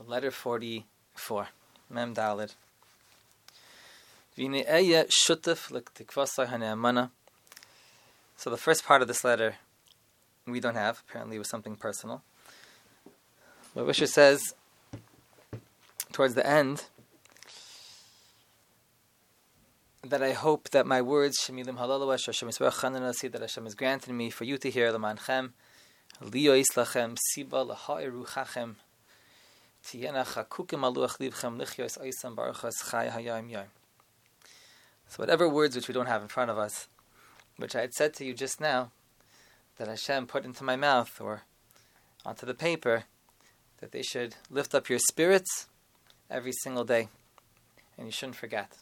So letter 44, Mem Dalid. So the first part of this letter we don't have. Apparently, it was something personal. But Wisher says towards the end that I hope that my words, Shemilim Halalawash, Hashem Yisbarach that Hashem has granted me for you to hear, Lamanchem, Liyo Islachem, Siba Laha'iru So whatever words which we don't have in front of us, which I had said to you just now, that Hashem put into my mouth or onto the paper, that they should lift up your spirits every single day, and you shouldn't forget.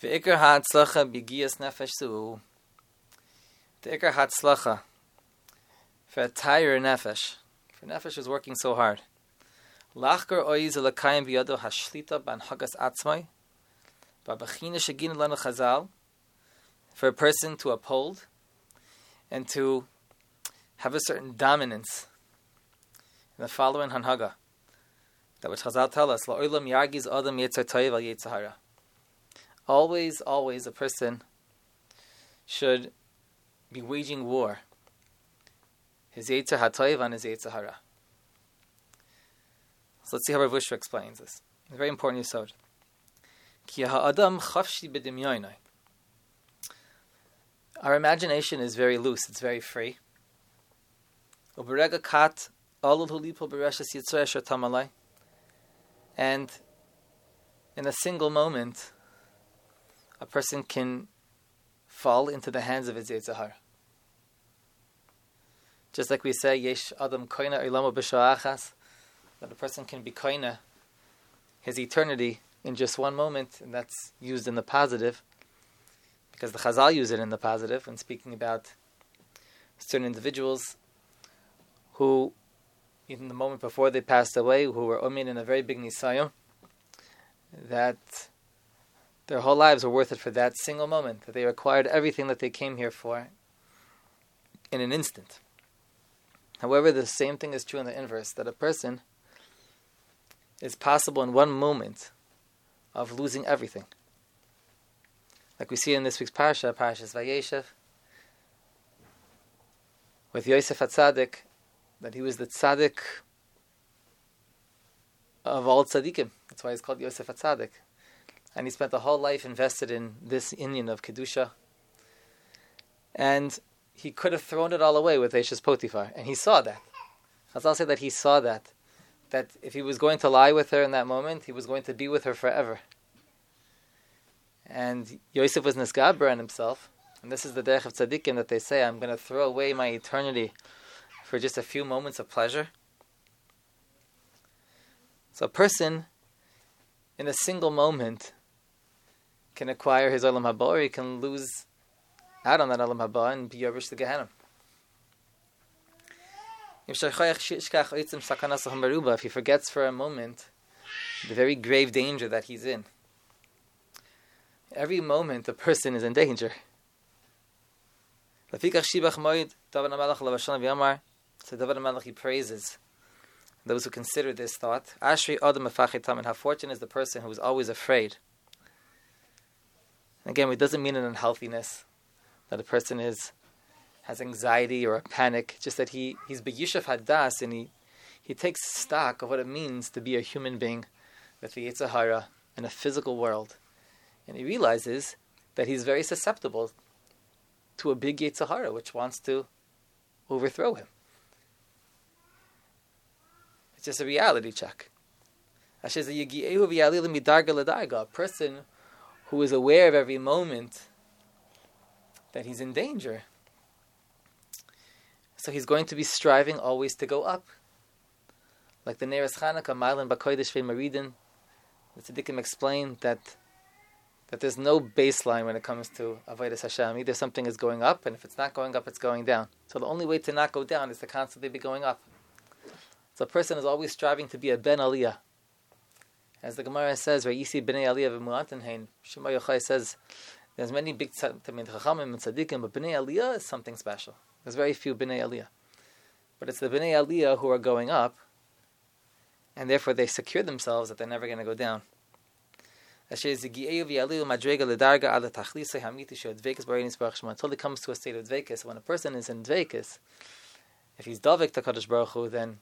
The Ikar Hatzlacha Bigias Nefesh. The Ikar Hatzlacha for a tired nefesh, for nefesh is working so hard. Oiz biyado hashlita ban hagas atzmai, chazal, for a person to uphold and to have a certain dominance in the following hanhaga. That which Chazal tell us, La'olam yargiz adam yetzar toiv al yetzahara. Always, always a person should be waging war. His yetzar hatoiv and his yetzar hara. So let's see how Rav Ushra explains this. It's very important yisod. Ki ha'adam chafshi b'dimyoinai. Our imagination is very loose, it's very free. And in a single moment, a person can fall into the hands of his Yitzhahar. Just like we say, Yesh Adam Koina Ilamo B'Sha'achas, that a person can be Koina, his eternity, in just one moment, and that's used in the positive because the Chazal use it in the positive when speaking about certain individuals who, in the moment before they passed away, who were umin in a very big nisayim, that their whole lives were worth it for that single moment, that they acquired everything that they came here for in an instant. However, the same thing is true in the inverse, that a person is possible in one moment of losing everything like we see in this week's parsha, Parshas Vayeshev, with Yosef Atzadik, that he was the tzaddik of all tzaddikim. That's why he's called Yosef Atzadik. And he spent the whole life invested in this Indian of Kedusha. And he could have thrown it all away with Eshes Potiphar. And he saw that. I'll say that he saw that. That if he was going to lie with her in that moment, he was going to be with her forever. And Yosef was Nisgabra on himself. And this is the Derech of Tzaddikim that they say, I'm going to throw away my eternity for just a few moments of pleasure. So a person, in a single moment, can acquire his Olam Haba, or he can lose out on that Olam Haba and be Yerbish the Gehenna. If he forgets for a moment the very grave danger that he's in. Every moment the person is in danger. So David HaMelech, he praises those who consider this thought. Ashri Adam and how fortunate is the person who is always afraid. Again, it doesn't mean an unhealthiness, that a person is has anxiety or a panic, just that he, he's Beyushav Hadas and he, he takes stock of what it means to be a human being with the Yitzhahara in a physical world and he realizes that he's very susceptible to a big Yetzirah which wants to overthrow him. It's just a reality check. A person who is aware of every moment that he's in danger. So he's going to be striving always to go up. Like the Neres Chanukah, Mailan Bakoidish Maridin, the Tzaddikim explained that that there's no baseline when it comes to avodas Hashem. Either something is going up, and if it's not going up, it's going down. So the only way to not go down is to constantly be going up. So a person is always striving to be a ben aliyah. As the Gemara says, "Vayisi bnei aliyah v'mu'atanhein." Shema Yochai says, "There's many big chachamim and tzaddikim, but bnei aliyah is something special. There's very few bnei aliyah, but it's the bnei aliyah who are going up, and therefore they secure themselves that they're never going to go down. Until it comes to a state of dvekas. When a person is in dvekas, if he's davik to Kadosh Baruch Hu, then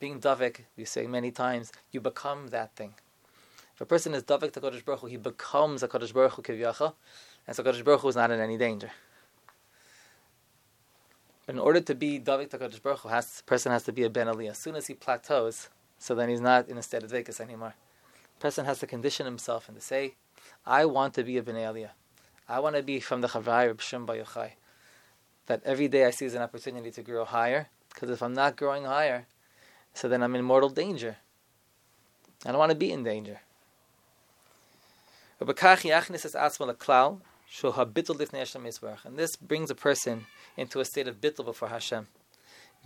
being davik, we say many times, you become that thing. If a person is davik to Kadosh Baruch Hu, he becomes a Kadosh Baruch Hu and so Kadosh Baruch Hu is not in any danger. But in order to be davik to Kadosh Baruch Hu, has, person has to be a ben aliyah. As soon as he plateaus, so then he's not in a state of dvekas anymore person has to condition himself and to say, I want to be a Ben Aliyah. I want to be from the Chavai of Shem Yochai. That every day I see as an opportunity to grow higher, because if I'm not growing higher, so then I'm in mortal danger. I don't want to be in danger. And this brings a person into a state of bittul before Hashem.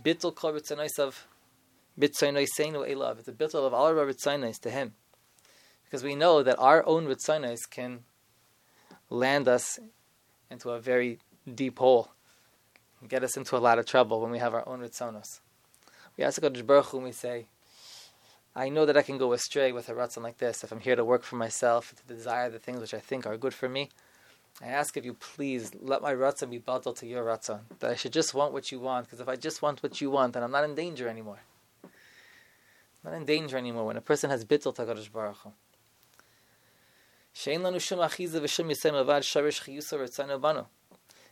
Bittul kol of bitzoinoi seinu elav. It's a bittul of all our ritzoinais to Him because we know that our own ritzanos can land us into a very deep hole, and get us into a lot of trouble when we have our own ritzanos. We ask God Baruch Hu and we say, I know that I can go astray with a ratzon like this if I'm here to work for myself, to desire the things which I think are good for me. I ask of you, please let my ratzon be bottled to your ratzon. That I should just want what you want, because if I just want what you want, then I'm not in danger anymore. I'm not in danger anymore when a person has bittul to Kadosh Baruch.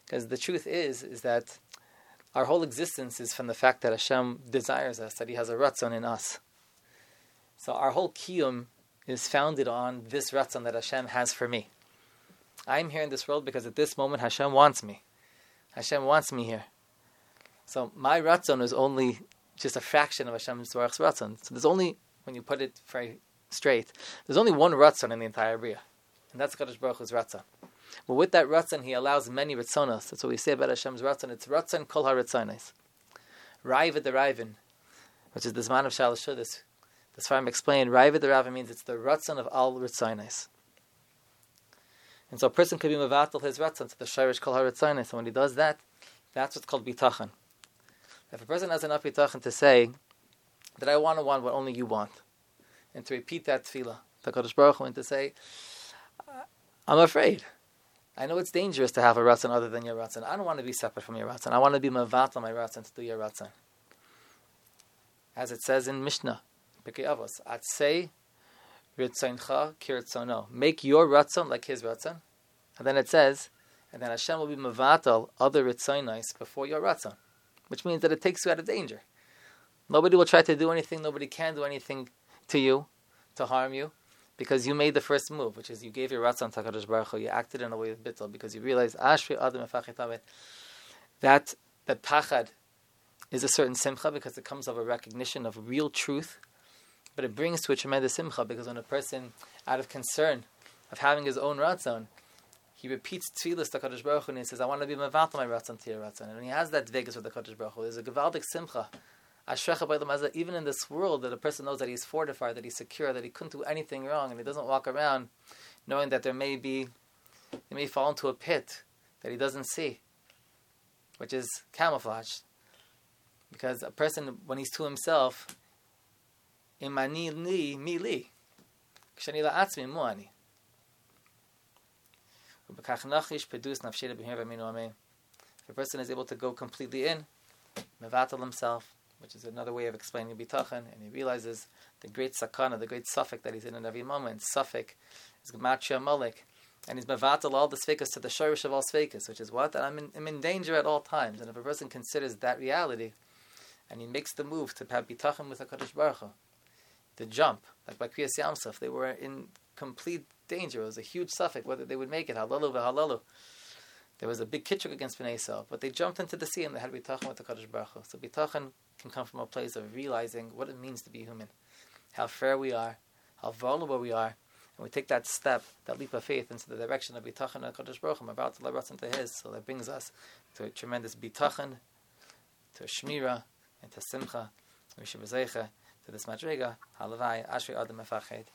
Because the truth is, is that our whole existence is from the fact that Hashem desires us, that He has a ratzon in us. So our whole kiyum is founded on this ratzon that Hashem has for me. I'm here in this world because at this moment Hashem wants me. Hashem wants me here. So my ratzon is only just a fraction of Hashem's ratzon. So there's only, when you put it very straight, there's only one ratzon in the entire Bria. And that's Kadosh Baruch Hu's Ratzon. But with that Ratzon, he allows many Ratzonos. That's what we say about Hashem's Ratzon. It's Ratzon Kol HaRatzonos. Raiva the Raivin, which is the man of Shalosh This, this farm explained, Raiva the Raivin means it's the Ratzon of all Ratzonos. And so a person could be Mavatal his Ratzon to the Shirish Kol HaRatzonos. And when he does that, that's what's called Bitachon. If a person has enough Bitachon to say, that I want to want what only you want, and to repeat that tefillah, to Kadosh Baruch Hu, and to say, uh, I'm afraid. I know it's dangerous to have a ratzon other than your ratzon. I don't want to be separate from your ratzon. I want to be mavat on my ratzon to do your ratzon. As it says in Mishnah, Pirkei Avos, Atzei ritzoncha kiritzono. Make your ratzon like his ratzon. And then it says, and then Hashem will be mavatal other ritzonos before your ratzon, which means that it takes you out of danger. Nobody will try to do anything. Nobody can do anything to you to harm you because you made the first move, which is you gave your ratzon to Baruch Hu. You acted in a way of bittul because you realized Ashri Adam that that pachad is a certain simcha because it comes of a recognition of real truth, but it brings to a tremendous simcha because when a person, out of concern of having his own ratzon, he repeats tefillas to Kadosh Baruch Hu and he says, "I want to be mavat my ratzon to your ratzon," and when he has that vegas with the Kadosh Baruch Hu, there's a gevaldik simcha even in this world, that a person knows that he's fortified, that he's secure, that he couldn't do anything wrong, and he doesn't walk around knowing that there may be, he may fall into a pit that he doesn't see, which is camouflaged. Because a person, when he's to himself, imani li mi li, kshani la'atzmi mu'ani. If a person is able to go completely in, mevatel himself, which is another way of explaining bitachon, and he realizes the great sakana, the great safek that he's in in every moment. Safek is gematria Amalek, and he's mevatel all the sfekas to the shorish of all sfekas, which is what? That I'm in, I'm in danger at all times. And if a person considers that reality, and he makes the move to have bitachon with HaKadosh Baruch Hu, the jump, like by Kriyas Yamsuf, they were in complete danger. It was a huge safek whether they would make it, halalu v'halalu. There was a big kitchuk against Bnei Yisrael, but they jumped into the sea and they had bitachon with the Kadosh Baruch Hu. So bitachon can come from a place of realizing what it means to be human, how fair we are, how vulnerable we are, and we take that step, that leap of faith into the direction of bitachon and Kadosh Baruch Hu, about to let us into His. So that brings us to a tremendous bitachon, to a shmira, and to simcha, to this madrega, halavai, ashri adam mefached,